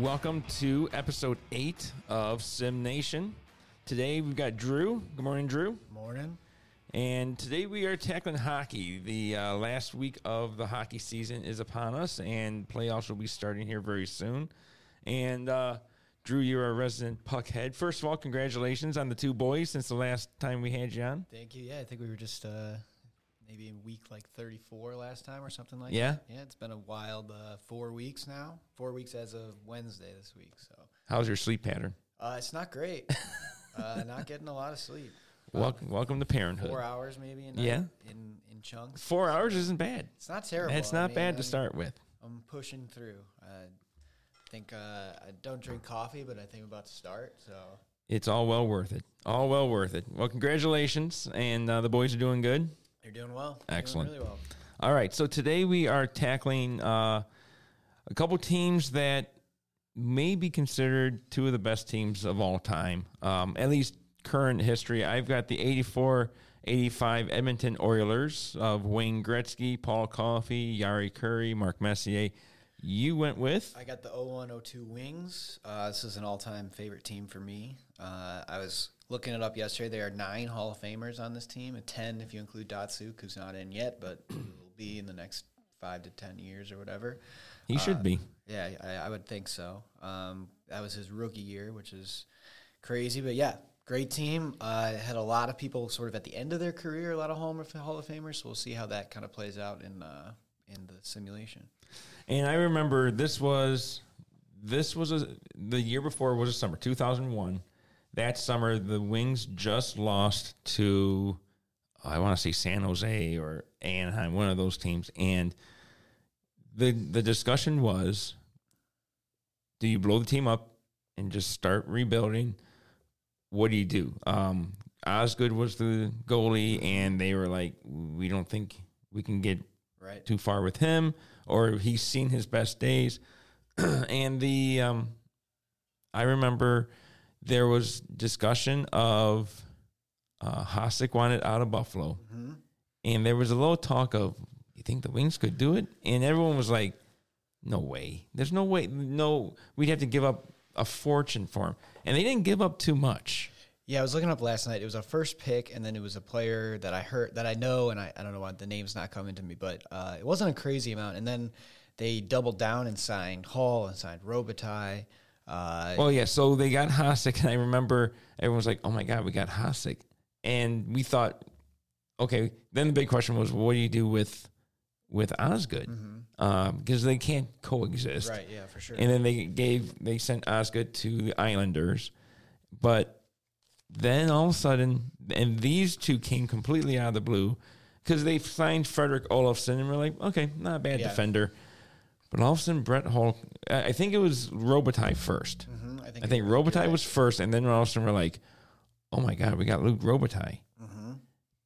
Welcome to episode eight of Sim Nation. Today we've got Drew. Good morning, Drew. Morning. And today we are tackling hockey. The uh, last week of the hockey season is upon us, and playoffs will be starting here very soon. And uh, Drew, you're a resident puck head. First of all, congratulations on the two boys since the last time we had you on. Thank you. Yeah, I think we were just uh, maybe in week like 34 last time or something like Yeah? that. Yeah, it's been a wild uh, four weeks now. Four weeks as of Wednesday this week. So How's your sleep pattern? uh, it's not great. uh, not getting a lot of sleep. Welcome, welcome to parenthood. Four hours maybe night Yeah. in, in chunks. Four hours isn't bad. It's not terrible. That's I not mean, bad to I'm- start with. I'm pushing through. I think uh, I don't drink coffee, but I think I'm about to start. So It's all well worth it. All well worth it. Well, congratulations, and uh, the boys are doing good. You're doing well. Excellent. Doing really well. All right, so today we are tackling uh, a couple teams that may be considered two of the best teams of all time, um, at least current history. I've got the 84 85 Edmonton Oilers of Wayne Gretzky, Paul Coffey, Jari Kurri, Mark Messier. You went with? I got the 0102 Wings. Uh, this is an all time favorite team for me. Uh, I was looking it up yesterday. There are nine Hall of Famers on this team, and 10 if you include Datsyuk, who's not in yet, but will be in the next five to 10 years or whatever. He should be. Yeah, I, I would think so. Um, that was his rookie year, which is crazy. But yeah, great team. Uh, had a lot of people sort of at the end of their career, a lot of Hall of Hall of Famers. So we'll see how that kind of plays out in uh, in the simulation. And I remember this was this was a, the year before was a summer 2001. That summer, the Wings just lost to I want to say San Jose or Anaheim, one of those teams, and the the discussion was: Do you blow the team up and just start rebuilding? What do you do? Um, Osgood was the goalie, and they were like, "We don't think we can get Right. too far with him, or he's seen his best days. and the um, I remember there was discussion of uh, Hasek wanted out of Buffalo, and there was a little talk of you think the Wings could do it, and everyone was like, "No way! There's no way! No, we'd have to give up a fortune for him." And they didn't give up too much. Yeah, I was looking up last night. It was a first pick, and then it was a player that I heard that I know, and I, I don't know why the name's not coming to me, but uh, it wasn't a crazy amount. And then they doubled down and signed Hull and signed Robitaille. Uh, Well, yeah. So they got Hasek, and I remember everyone was like, "Oh my god, we got Hasek," and we thought, okay. Then the big question was, what do you do with with Osgood? Because they can't coexist, right? Yeah, for sure. And then they gave they sent Osgood to the Islanders, but then all of a sudden, and these two came completely out of the blue because they signed Fredrik Olausson, and we're like, okay, not a bad Yeah. defender. But all of a sudden, Brett Hull, I think it was Robitaille 1st Mhm, I think I think right. Robitaille was first, and then all of a sudden we're like, oh my God, we got Luc Robitaille. Mm-hmm.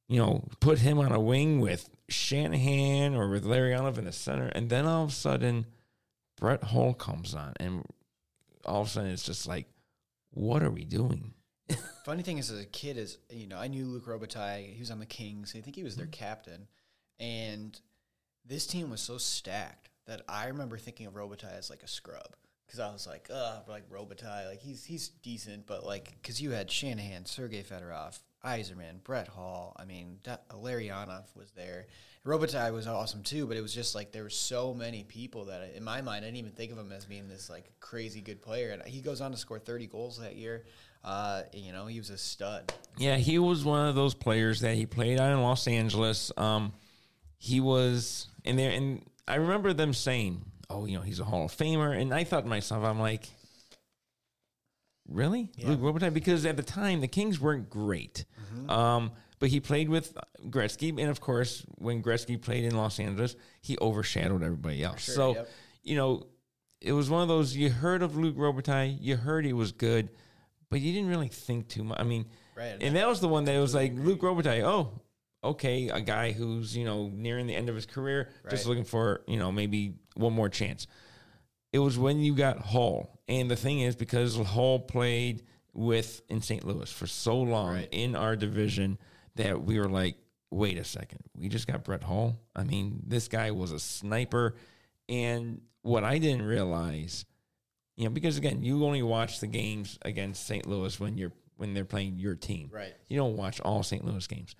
You know, put him on a wing with Shanahan or with Larry Olive in the center, and then all of a sudden, Brett Hull comes on, and all of a sudden it's just like, what are we doing? Funny thing is, as a kid, is you know, I knew Luc Robitaille. He was on the Kings. I think he was their captain, and this team was so stacked that I remember thinking of Robitaille as like a scrub because I was like, ugh, like Robitaille, like he's he's decent, but like because you had Shanahan, Sergey Fedorov, Yzerman, Brett Hull. I mean, that, Larionov was there. Robitaille was awesome too, but it was just like there were so many people that, in my mind, I didn't even think of him as being this like crazy good player. And he goes on to score 30 goals that year. Uh, you know, he was a stud. Yeah, he was one of those players that he played out in Los Angeles. Um, he was in there, and I remember them saying, "Oh, you know, he's a Hall of Famer." And I thought to myself, I'm like, "Really, Yeah. Luc Robitaille?" Because at the time, the Kings weren't great. Um, but he played with Gretzky, and of course, when Gretzky played in Los Angeles, he overshadowed everybody else. sure, so, yep. you know, it was one of those you heard of Luc Robitaille, you heard he was good, but you didn't really think too much. I mean, Right. and that was the one that was like Luc Robitaille. Oh, okay, a guy who's you know nearing the end of his career, just looking for you know maybe one more chance. It was when you got Hull, and the thing is because Hull played with in St. Louis for so long Right. in our division that we were like, wait a second, we just got Brett Hull. I mean, this guy was a sniper, and what I didn't realize You know, because again, you only watch the games against St. Louis when you're when they're playing your team. Right. You don't watch all St. Louis games.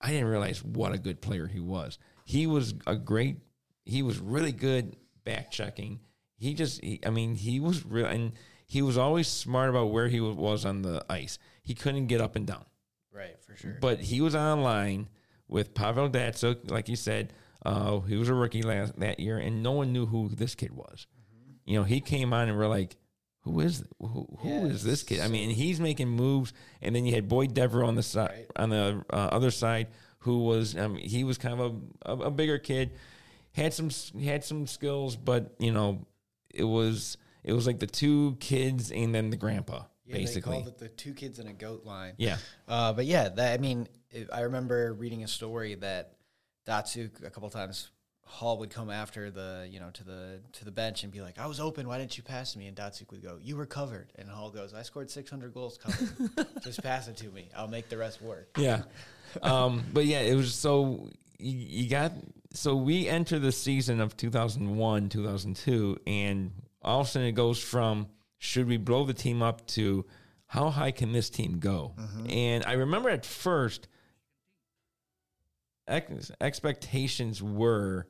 I didn't realize what a good player he was. He was a great. He was really good back checking. He just. He, I mean, he was real, and he was always smart about where he was on the ice. He couldn't get up and down, Right, for sure. but he was online with Pavel Datsyuk, like you said. Uh, he was a rookie last that year, and no one knew who this kid was. You know, he came on and we're like, "Who is who? Who Yeah, is this kid?" I mean, he's making moves, and then you had Boyd Devereaux on the side, Right. on the uh, other side, who was um, he was kind of a, a, a bigger kid, had some had some skills, but you know, it was it was like the two kids and then the grandpa, yeah, they basically. called it the two kids in a goat line. Yeah, Uh, but yeah, that I mean, I remember reading a story that Datsyuk a couple times Hull would come after the you know to the to the bench and be like, "I was open. Why didn't you pass me?" And Datsyuk would go, "You were covered." And Hull goes, "I scored 600 goals covered. Just pass it to me. I'll make the rest work." yeah. um, but yeah, it was so you, you got so we enter the season of 2001, 2002, and all of a sudden it goes from should we blow the team up to how high can this team go? And I remember at first ex- expectations were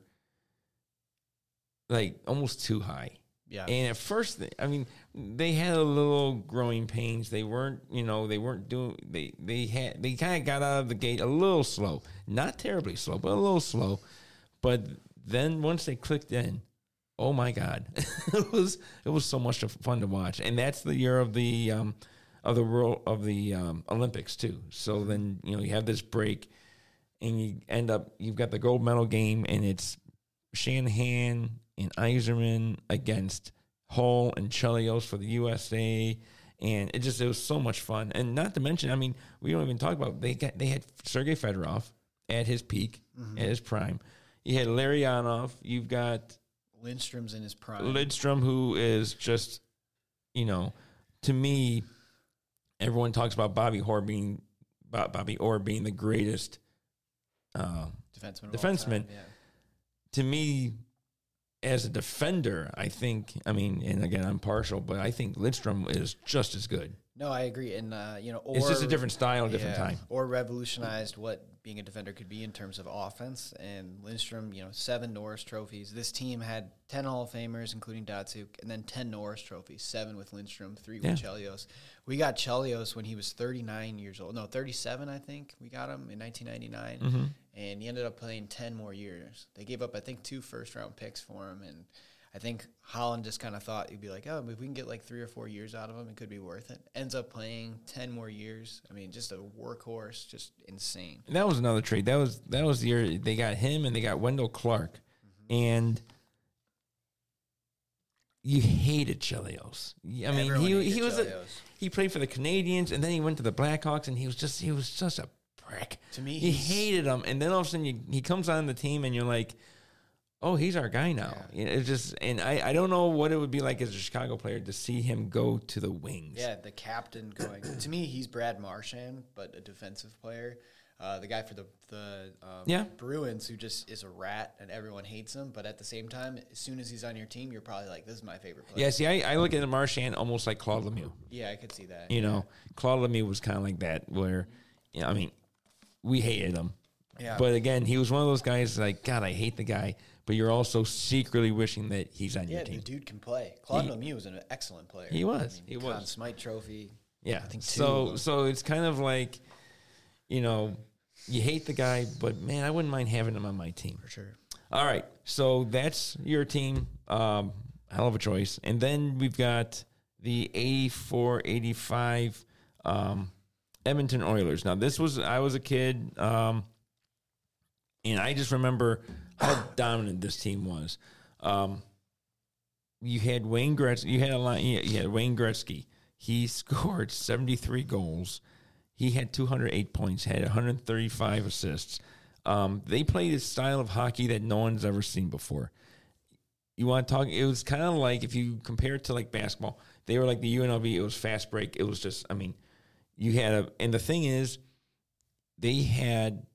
like almost too high. Yeah, And at first, I mean, they had a little growing pains. They weren't, you know, they weren't doing. They they had they kind of got out of the gate a little slow, not terribly slow, but a little slow. But then once they clicked in, oh my god, it was it was so much fun to watch. And that's the year of the um, of the world of the um, Olympics too. So then you know you have this break, and you end up you've got the gold medal game, and it's Shanahan and Yzerman against Hull and Chelios for the USA. And it just it was so much fun. And not to mention, I mean, we don't even talk about they got they had Sergei Fedorov at his peak, at his prime. You had Larry Larionov, you've got Lindstrom's in his prime. Lidstrom, who is just, you know, to me, everyone talks about Bobby Orr being Bobby Orr being the greatest uh, defenseman. defenseman. time, Yeah. to me, as a defender, I think, I mean, and again, I'm partial, but I think Lidstrom is just as good. No, I agree. And uh, you know, Orr, it's just a different style, a different Yeah, time. Orr revolutionized what being a defender could be in terms of offense. And Lindstrom, you know, seven Norris trophies. This team had 10 Hall of Famers, including Datsyuk, and then 10 Norris trophies, seven with Lindstrom, three Yeah. with Chelios. We got Chelios when he was 39 years old. No, 37, I think. We got him in 1999. Mm-hmm. And he ended up playing 10 more years. They gave up, I think, two first round picks for him. And I think Holland just kind of thought he'd be like, oh, if we can get like three or four years out of him, it could be worth it. Ends up playing 10 more years. I mean, just a workhorse, just insane. And that was another trade. That was that was the year they got him and they got Wendel Clark, mm-hmm. and you hated Chelios. I mean, Everyone he he was a, he played for the Canadiens and then he went to the Blackhawks and he was just he was just a prick. To me, He hated him, and then all of a sudden you, he comes on the team and you're like, oh, he's our guy now. You know, it's just and I I don't know what it would be like as a Chicago player to see him go to the wings. Yeah, the captain going. to me, he's Brad Marchand, but a defensive player. Uh, the guy for the the um, Yeah. Bruins, who just is a rat and everyone hates him. But at the same time, as soon as he's on your team, you're probably like, "This is my favorite player." Yeah, see, I, I look at Marchand almost like Claude Lemieux. Yeah, I could see that. You know, Claude Lemieux was kind of like that, where, you know, I mean, we hated him. Yeah. But again, he was one of those guys like, God, I hate the guy, but you're also secretly wishing that he's on yeah, your the dude can play. Claude He- Lemieux was an excellent player. He was. I mean, He Conn was. Smythe Trophy. Yeah. I think so so it's kind of like, you know, you hate the guy, but man, I wouldn't mind having him on my team. For sure. All right. So that's your team. Um, hell of a choice. And then we've got the 84 85 um, Edmonton Oilers. Now, this was, I was a kid, um, and I just remember how dominant this team was. Um, you had Wayne Gretzky, you had a you you had Wayne Gretzky. He scored 73 goals. He had 208 points, had 135 assists. Um, they played a style of hockey that no one's ever seen before. You want to talk? It was kind of like if you compare it to like basketball, they were like the UNLV. It was fast break. It was just, I mean, you had a, and the thing is, they had,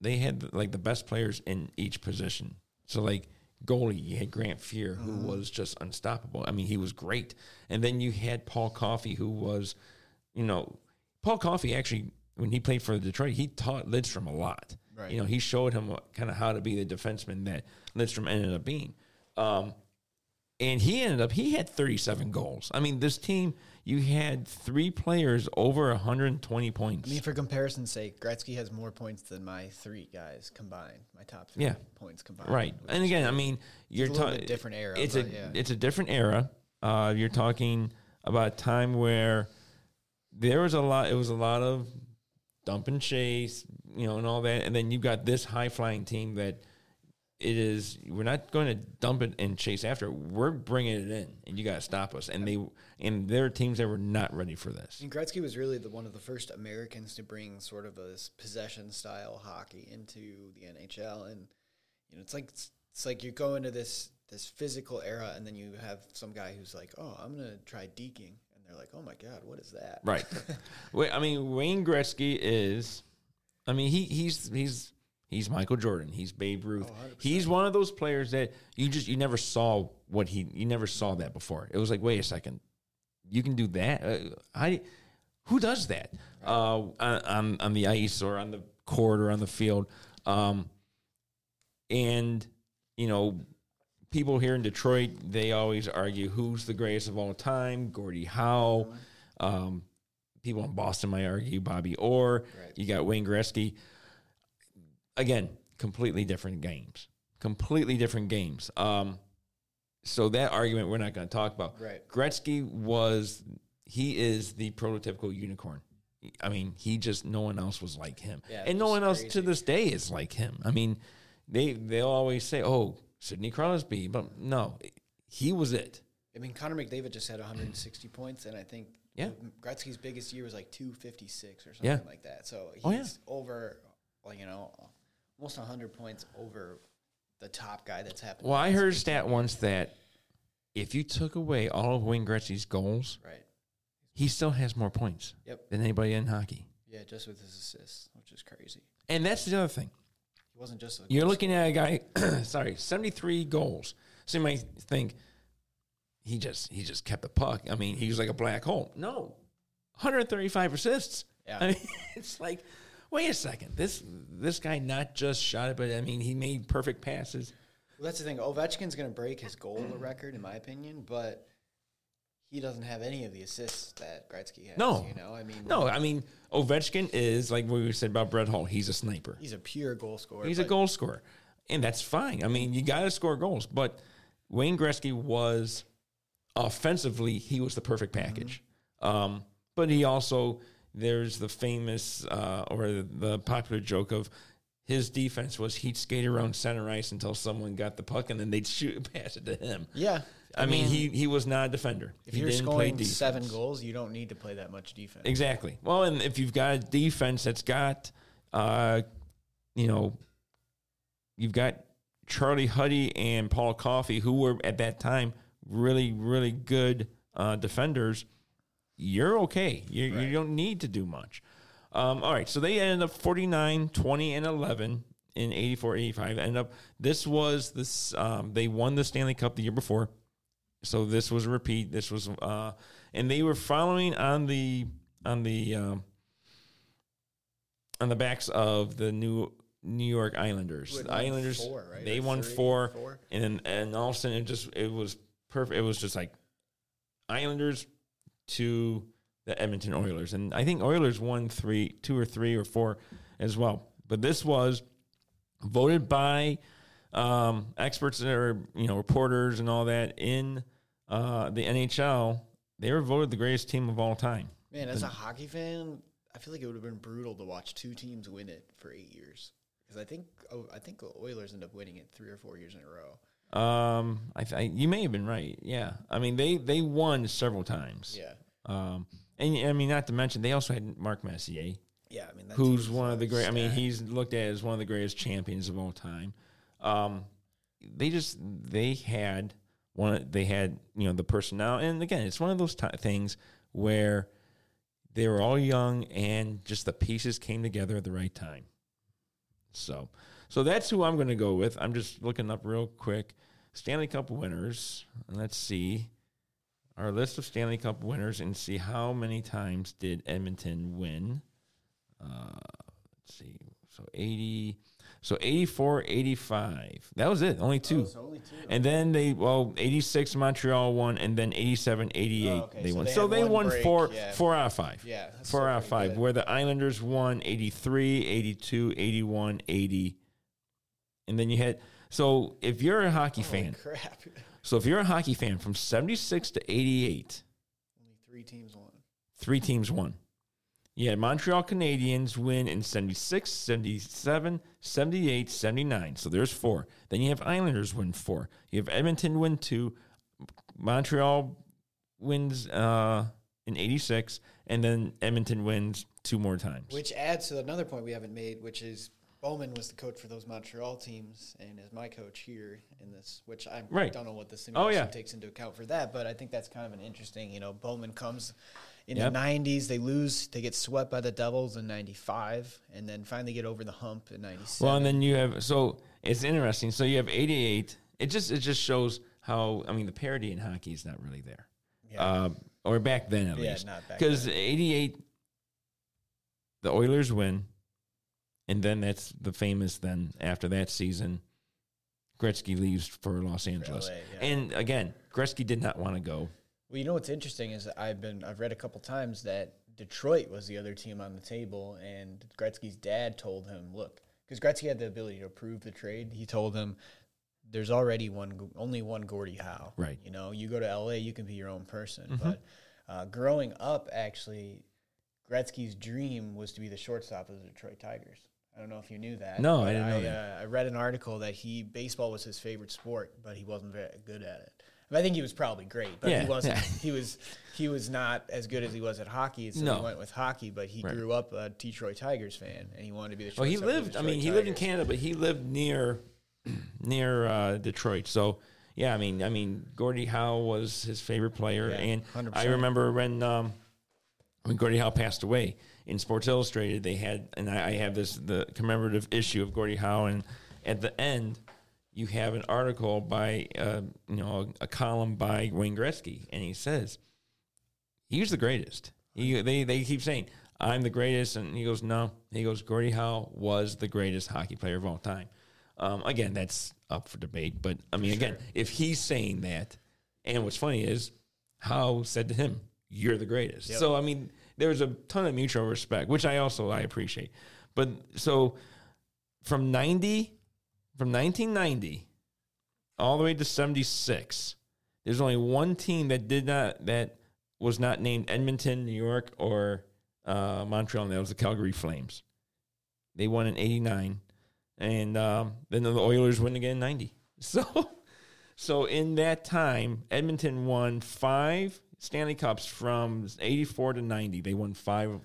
they had like the best players in each position. So like goalie. You had Grant Fuhr, who was just unstoppable. I mean, he was great. And then you had Paul Coffey, who was, you know, Paul Coffey actually, when he played for Detroit, he taught Lidstrom a lot. Right. You know, he showed him kind of how to be the defenseman that Lidstrom ended up being. Um, and he ended up, he had 37 goals. I mean, this team, you had three players over 120 points. I mean, for comparison's sake, Gretzky has more points than my three guys combined. My top three Yeah. points combined. Right. And again, I mean, you're talking different era, It's a yeah. it's a different era. Uh, you're talking about a time where there was a lot. It was a lot of dump and chase, you know, and all that. And then you've got this high flying team that it is. We're not going to dump it and chase after. it. We're bringing it in, and you got to stop us. And they and there are teams that were not ready for this. And Gretzky was really the one of the first Americans to bring sort of a possession style hockey into the NHL, and you know, it's like it's, it's like you go into this this physical era, and then you have some guy who's like, "Oh, I'm gonna try deking," and they're like, "Oh my god, what is that?" Right. Wait, I mean, Wayne Gretzky is. I mean, he he's he's he's Michael Jordan. He's Babe Ruth. Oh, he's one of those players that you just you never saw what he you never saw that before. It was like, wait a second, you can do that. Uh, I who does that uh, on, on the ice or on the court or on the field? Um, and you know, people here in Detroit, they always argue who's the greatest of all time. Gordie Howe. Um, people in Boston might argue Bobby Orr. Right. You got Wayne Gretzky. Again, completely different games. Completely different games. Um, so that argument we're not going to talk about. Right. Gretzky was he is the prototypical unicorn. I mean, he just no one else was like him, Yeah, and no one else to this day is like him. I mean, they they'll always say, "Oh, Sidney Crosby," but no, he was it. I mean, Connor McDavid just had 160 points, and I think Yeah. Gretzky's biggest year was like 256 or something Yeah. like that. So he's Oh, yeah. over, well, you know, almost 100 points over the top guy that's happened. Well, I heard a stat once that if you took away all of Wayne Gretzky's goals. Right. he still has more points Yep. than anybody in hockey. Yeah, just with his assists, which is crazy. And that's the other thing. He wasn't just a You're looking at a guy, sorry, 73 goals. So you might think he just he just kept the puck. I mean, he was like a black hole. No. 135 assists. Yeah. I mean, it's like, wait a second. This this guy not just shot it, but I mean, he made perfect passes. Well, that's the thing. Ovechkin's going to break his goal record, in my opinion, but he doesn't have any of the assists that Gretzky has. No. you know, I mean, No, I mean, Ovechkin is like what we said about Brett Hull. He's a sniper. he's a pure goal scorer. He's a goal scorer, and that's fine. I mean, you got to score goals, but Wayne Gretzky was offensively he was the perfect package. Um, but he also there's the famous uh, or the, popular joke of his defense was he'd skate around center ice until someone got the puck and then they'd shoot pass it to him. Yeah, I, mean, he he was not a defender. if he you're scoring seven goals, you don't need to play that much defense. Exactly. Well, and if you've got a defense that's got, uh, you know, you've got Charlie Huddy and Paul Coffey, who were at that time really, really good uh, defenders, you're okay. You, you don't need to do much. Um, all right. So they ended up 49, 20, and 11 in 84, 85. Ended up, this was this, um, they won the Stanley Cup the year before. So this was a repeat. This was, uh, and they were following on the on the um, on the backs of the new New York Islanders. The Islanders, four, right? they Or won three, four, four? and then and all of a sudden it just it was perfect. It was just like Islanders to the Edmonton Oilers, and I think Oilers won three, two or three or four as well. But this was voted by um, experts or you know reporters and all that in uh, the NHL. They were voted the greatest team of all time. Man, as a hockey fan, I feel like it would have been brutal to watch two teams win it for eight years. Because I think oh, I think the Oilers end up winning it three or four years in a row. Um, I, th- you may have been right. Yeah, I mean they they won several times. Yeah, Um, and I mean not to mention they also had Mark Messier, yeah. I mean, who's one of the great. I mean he's looked at as one of the greatest champions of all time. Um, they just they had one. They had you know the personnel, and again, it's one of those ti things where they were all young and just the pieces came together at the right time. So, so that's who I'm going to go with. I'm just looking up real quick. Stanley Cup winners. Let's see our list of Stanley Cup winners and see how many times did Edmonton win. Uh, let's see. So 80 so 84 85. That was it. Only two. Oh, only two. And then they well 86 Montreal won and then 87 88 Oh, okay. they So won. they so they won break, four yeah. 4 out of 5. Yeah, Four out of five, good. where the Islanders won 83, 82, 81, 80. And then you had, so if you're a hockey Holy fan, crap. so if you're a hockey fan from 76 to 88, only three teams won. three teams won. You had Montreal Canadiens win in 76, 77, 78, 79. So there's four. Then you have Islanders win four. You have Edmonton win two. Montreal wins uh, in 86. And then Edmonton wins two more times. Which adds to another point we haven't made, which is Bowman was the coach for those Montreal teams and is my coach here in this, which I Right. don't know what the Oh, simulation yeah. takes into account for that, but I think that's kind of an interesting, you know, Bowman comes in Yep. the 90s, they lose, they get swept by the Devils in 95, and then finally get over the hump in 96. Well, and then you have so it's interesting. So you have 88. It just it just shows how I mean the parity in hockey is not really there. Yeah. Uh, or back then at Yeah, least. not back Because then. 88 the Oilers win and then that's the famous then after that season Gretzky leaves for Los Angeles. LA, yeah. And again, Gretzky did not want to go. Well, you know what's interesting is I've been I've read a couple times that Detroit was the other team on the table, and Gretzky's dad told him, "Look, because Gretzky had the ability to approve the trade. He told him, "There's already one, only one Gordie Howe. Right. You know, you go to L.A., you can be your own person. Mm-hmm. But uh, growing up, actually, Gretzky's dream was to be the shortstop of the Detroit Tigers. I don't know if you knew that. No, I didn't know I, that. Uh, I read an article that he baseball was his favorite sport, but he wasn't very good at it. I, think he was probably great, but Yeah, he wasn't. yeah. He was he was not as good as he was at hockey, so No. he went with hockey. But he Right. grew up a Detroit Tigers fan, and he wanted to be the. Well, he lived. I mean, he lived in Canada, but he lived near near uh, Detroit. So yeah, I mean, I mean, Gordie Howe was his favorite player, Yeah, and I 100%. remember when um, when Gordie Howe passed away in Sports Illustrated, they had, and I, I have this the commemorative issue of Gordie Howe, and at the end. You have an article by, uh, you know, a, column by Wayne Gretzky, and he says he was the greatest. He, they they keep saying I'm the greatest, and he goes no. He goes Gordie Howe was the greatest hockey player of all time. Um, again, that's up for debate, but I mean, again, if he's saying that, and what's funny is Howe said to him, "You're the greatest." Yep. So I mean, there's a ton of mutual respect, which I also I appreciate. But so from ninety, from 1990 all the way to 76 there's only one team that did not that was not named edmonton new york or uh, montreal and that was the calgary flames they won in 89 and um, then the oilers win again in 90 so so in that time edmonton won five stanley cups from 84 to 90 they won five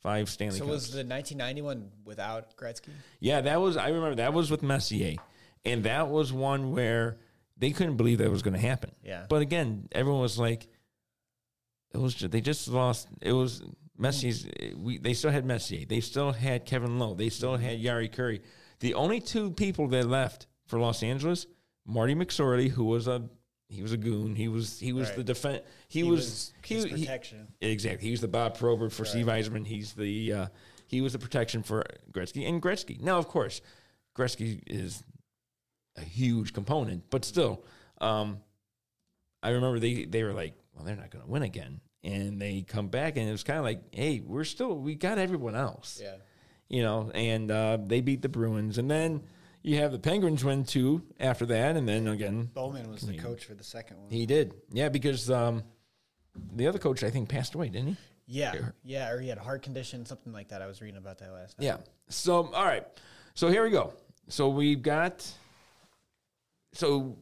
five stanley So cups So was the 1991 without Gretzky? yeah, that was I remember that was with Messier, and that was one where they couldn't believe that was going to happen. Yeah. But again, everyone was like, it was just, they just lost. It was Messier's. We they still had Messier. They still had Kevin Lowe. They still had Jari Kurri. The only two people that left for Los Angeles, Marty McSorley, who was a he was a goon. He was he was Right. the defense. He, He was, was he, his he- protection. Exactly. He was the Bob Probert for Steve Yzerman. He's the uh, he was the protection for Gretzky and Gretzky. Now, of course, Gretzky is a huge component, but still, um, I remember they they were like, well, they're not going to win again, and they come back, and it was kind of like, hey, we're still we got everyone else, Yeah. you know, and uh, they beat the Bruins, and then you have the Penguins win two after that, and then again Bowman was the coach for the second one. he did, yeah, because um, the other coach I think passed away, didn't he? yeah. Yeah. Or he had a heart condition, something like that. I was reading about that last night. Yeah. So, all right. So here we go. So we've got. So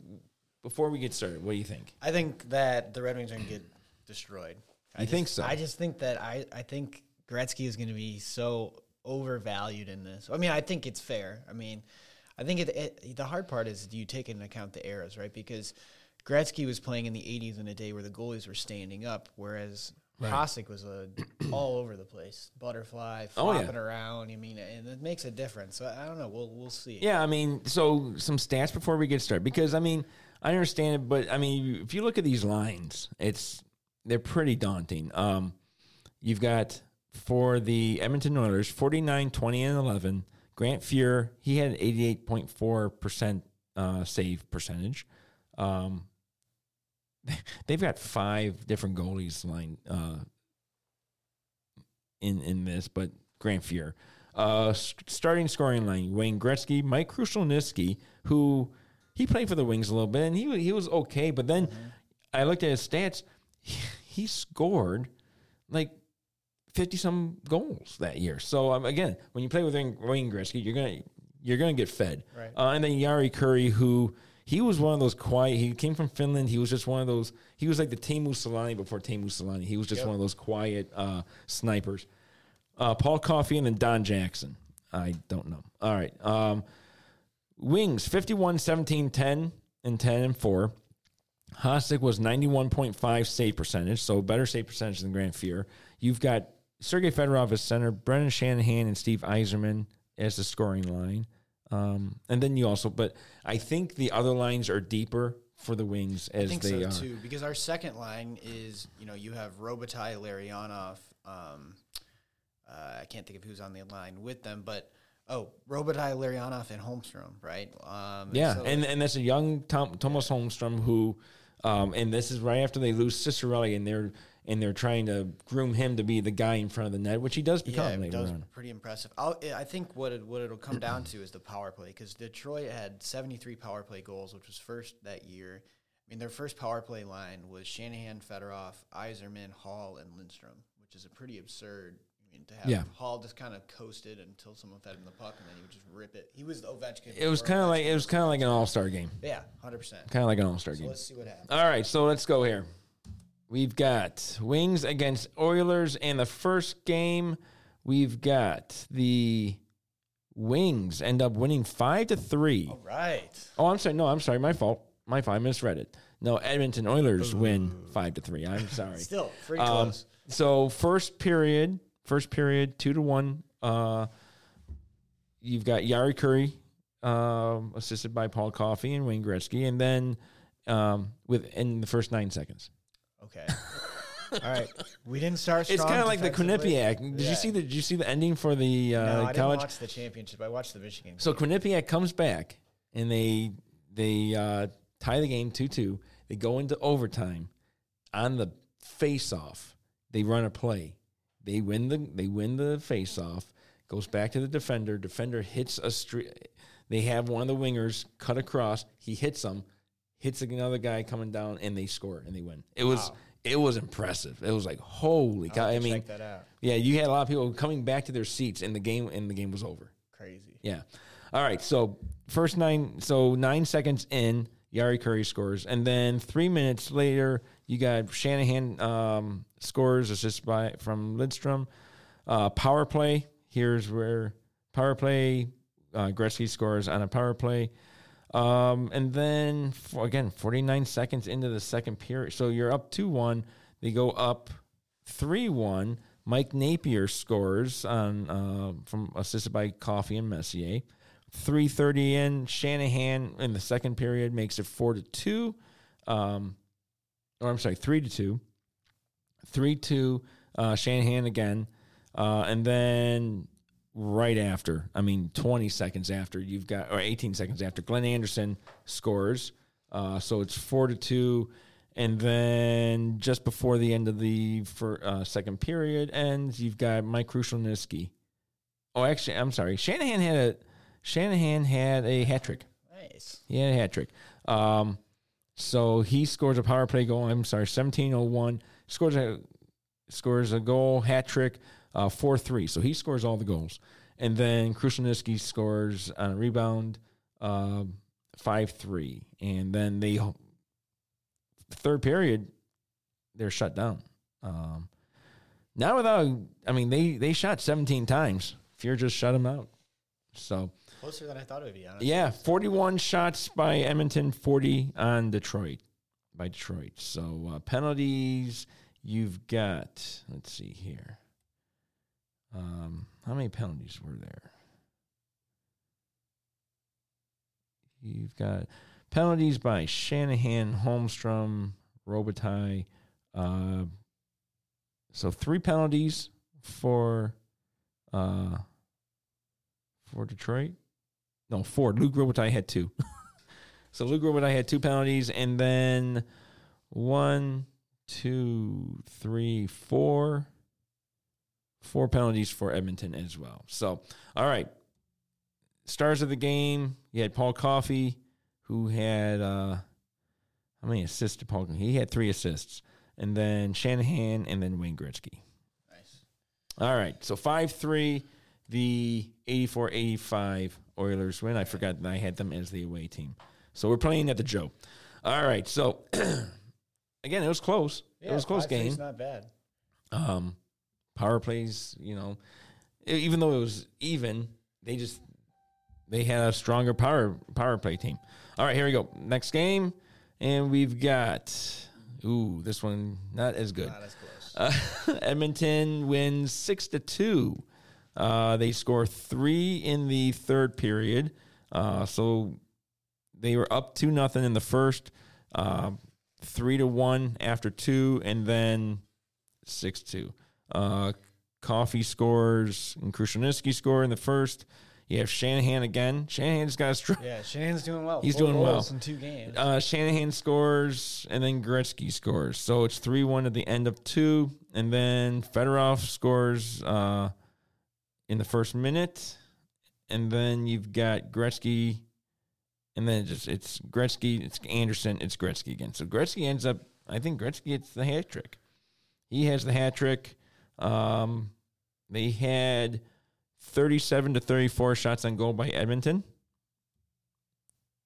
before we get started, what do you think? I think that the Red Wings are going to get destroyed. I just, think so? I just think that I, I think Gretzky is going to be so overvalued in this. I mean, I think it's fair. I mean, I think it, it, the hard part is do you take into account the eras, right? Because Gretzky was playing in the 80s in a day where the goalies were standing up, whereas Right. Hasek was a, all over the place, butterfly Oh, yeah. flopping around. I mean, and it makes a difference. So I don't know. We'll we'll see. Yeah, I mean, so some stats before we get started because I mean, I understand it, but I mean, if you look at these lines, it's they're pretty daunting. Um, you've got for the Edmonton Oilers 49, 20, and 11. Grant Fuhr, he had an 88.4% uh, save percentage. Um, they've got five different goalies line uh, in in this, but Grant Fuhr. Uh, starting scoring line: Wayne Gretzky, Mike Krushelnyski, who he played for the Wings a little bit, and he he was okay. But then I looked at his stats; he, he scored like fifty some goals that year. So um, again, when you play with Wayne Gretzky, you're gonna you're gonna get fed. Right. Uh, and then Jari Kurri, who he was one of those quiet. He came from Finland. He was just one of those. He was like the Teemu Selanne before Teemu Selanne. He was just Yep. one of those quiet uh, snipers. Uh, Paul Coffey and then Don Jackson. I don't know. All right. Um, Wings 51, 17, 10, and 10 and 4. Hasek was 91.5 save percentage, so better save percentage than Grant Fuhr. You've got Sergei Fedorov as center, Brendan Shanahan and Steve Yzerman as the scoring line. Um, and then you also, but I think the other lines are deeper for the Wings as I think they so are. too. Because our second line is, you know, you have Robitaille, Larionov. Um, uh, I can't think of who's on the line with them, but oh, Robitaille, Larionov, and Holmstrom, right? Um, Yeah, so- and and that's a young Tom, Tomas Holmstrom who, um, and this is right after they lose Ciccarelli, and they're and they're trying to groom him to be the guy in front of the net, which he does become yeah, it later does on. pretty impressive. I'll, I think what it, what it'll come down to is the power play because Detroit had 73 power play goals, which was first that year. I mean, their first power play line was Shanahan, Fedorov, Yzerman, Hull, and Lindstrom, which is a pretty absurd. I mean, to have Yeah. Hull just kind of coasted until someone fed him the puck, and then he would just rip it. He was the Ovechkin. It was kind of like it was kind of like an all star game, yeah, hundred percent. kind of like an all star So game. let's see what happens. All right, so let's go here. We've got Wings against Oilers, and the first game we've got the Wings end up winning five to three. All right. Oh, I'm sorry. No, I'm sorry. My fault. My fault. I misread it. No, Edmonton Oilers win five to three. I'm sorry. Still pretty Um, close. so first period, first period, two to one. Uh, you've got Jari Kurri, um, assisted by Paul Coffey and Wayne Gretzky, and then um, within the first nine seconds. Okay. All right. We didn't start. It's kind of like the. Quinnipiac. Did Yeah. you see the? Did you see the ending for the uh, no, I didn't college? watch the championship. I watched the Michigan. So game. Quinnipiac comes back and they they uh, tie the game two two. They go into overtime. On the face off, they run a play. They win the they win the face off. Goes back to the defender. Defender hits a street. They have one of the wingers cut across. He hits them, hits another guy coming down, and they score and they win. It was Wow. it was impressive. It was like holy cow! I mean, check that out. yeah, you had a lot of people coming back to their seats, and the game and the game was over. Crazy. Yeah. All right. So first nine, so nine seconds in, Jari Kurri scores, and then three minutes later, you got Shanahan um, scores assist by from Lindstrom. Uh, power play. Here's where power play. Uh, Gretzky scores on a power play. Um, and then for, again, 49 seconds into the second period. So you're up 2 1. They go up 3 1. Mike Napier scores on uh, from assisted by Coffey and Messier. 330 in. Shanahan in the second period makes it 4 to 2. Um, or I'm sorry, 3 to 2. 3 2. Uh, Shanahan again. Uh, and then right after, I mean, 20 seconds after, you've got, or 18 seconds after, Glenn Anderson scores. Uh, so it's 4 to 2. And then just before the end of the for, uh, second period ends, you've got Mike Krushelnyski. Oh, actually, I'm sorry. Shanahan had a Shanahan had a hat trick. Nice. He had a hat trick. Um, so he scores a power play goal. I'm sorry, 1701. Scores a scores a goal, hat trick, uh, 4 3. So he scores all the goals. And then Krushelnyski scores on a rebound, um, 5 3. And then they, third period, they're shut down. Um, not without, I mean, they, they shot 17 times. Fuhr just shut them out. So, Closer than I thought it would be. Honestly. yeah, 41 shots by Edmonton, 40 on Detroit, by Detroit. So uh, penalties, you've got, let's see here. Um, how many penalties were there? You've got penalties by Shanahan, Holmstrom, Robitaille. Uh, so three penalties for uh, for Detroit. No, four. Luc Robitaille had two. so Luc Robitaille had two penalties, and then one, two, three, four, four penalties for Edmonton as well. So, all right. Stars of the game, you had Paul Coffey, who had uh how many assists did Paul? He had three assists, and then Shanahan, and then Wayne Gretzky. Nice. All right, so five three, the 84-85 Oilers win. I forgot that I had them as the away team. So we're playing at the Joe. All right, so again, it was close. it was a close game. Not bad. Um, power plays, you know, even though it was even, they just they had a stronger power power play team. All right, here we go. Next game, and we've got ooh, this one not as good. Not as close. Uh, Edmonton wins six to two. Uh, they score three in the third period, uh, so they were up two nothing in the first, uh, three to one after two, and then six two. Uh, Coffey scores and Krushelnyski score in the first. You have Shanahan again. Shanahan's got a strong. yeah, Shanahan's doing well. He's Four doing well. in two games. Uh, Shanahan scores, and then Gretzky scores. So it's 3 1 at the end of two. And then Fedorov scores uh, in the first minute. And then you've got Gretzky. And then it just it's Gretzky, it's Anderson, it's Gretzky again. So Gretzky ends up, I think Gretzky gets the hat trick. He has the hat trick. Um, they had 37 to 34 shots on goal by Edmonton.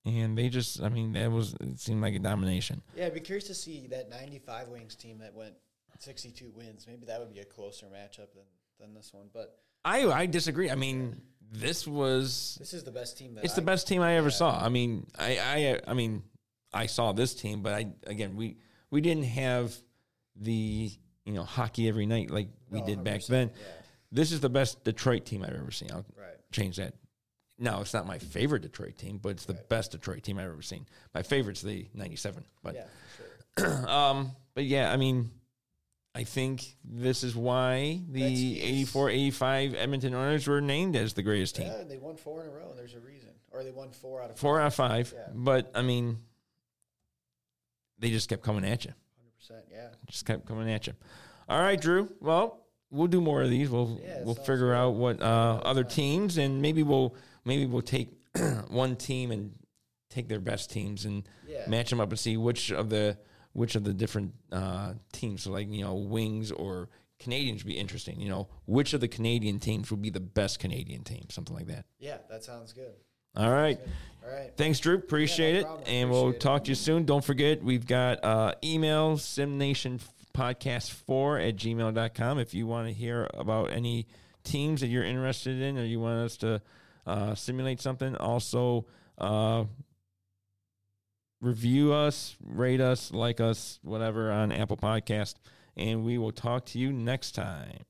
And they just, I mean, that was, it seemed like a domination. yeah, I'd be curious to see that 95 Wings team that went 62 wins. Maybe that would be a closer matchup than, than this one. But I, I disagree. I mean, this was, this is the best team that it's the best team I ever yeah. saw. I mean, I, I, I mean, I saw this team, but I, again, we, we didn't have the, you know, hockey every night like we No, did back then. Yeah, This is the best Detroit team I've ever seen. I'll right. change that. No, it's not my favorite Detroit team, but it's the Right. best Detroit team I've ever seen. My favorite's the 97. But yeah, sure. um, but yeah, I mean, I think this is why the Gretzky's- 84 85 Edmonton Oilers were named as the greatest team. Yeah, they won four in a row. and There's a reason. Or they won four out of Four out of five. Yeah. But I mean, they just kept coming at you. 100%. Yeah. Just kept coming at you. All right, Drew. Well, we'll do more of these. We'll Yeah, we'll figure good. out what uh, other teams and maybe we'll maybe we'll take one team and take their best teams and Yeah. match them up and see which of the which of the different uh, teams, so like you know, Wings or Canadiens, would be interesting. You know, which of the Canadian teams would be the best Canadian team, something like that. Yeah, that sounds good. All right. All right. Thanks, Drew. Appreciate it. problem. And we'll Appreciate it. talk to you soon. Don't forget, we've got uh, email simnationpodcast4 at gmail.com if you want to hear about any teams that you're interested in or you want us to uh, simulate something. Also, uh, review us, rate us, like us, whatever on Apple Podcast. And we will talk to you next time.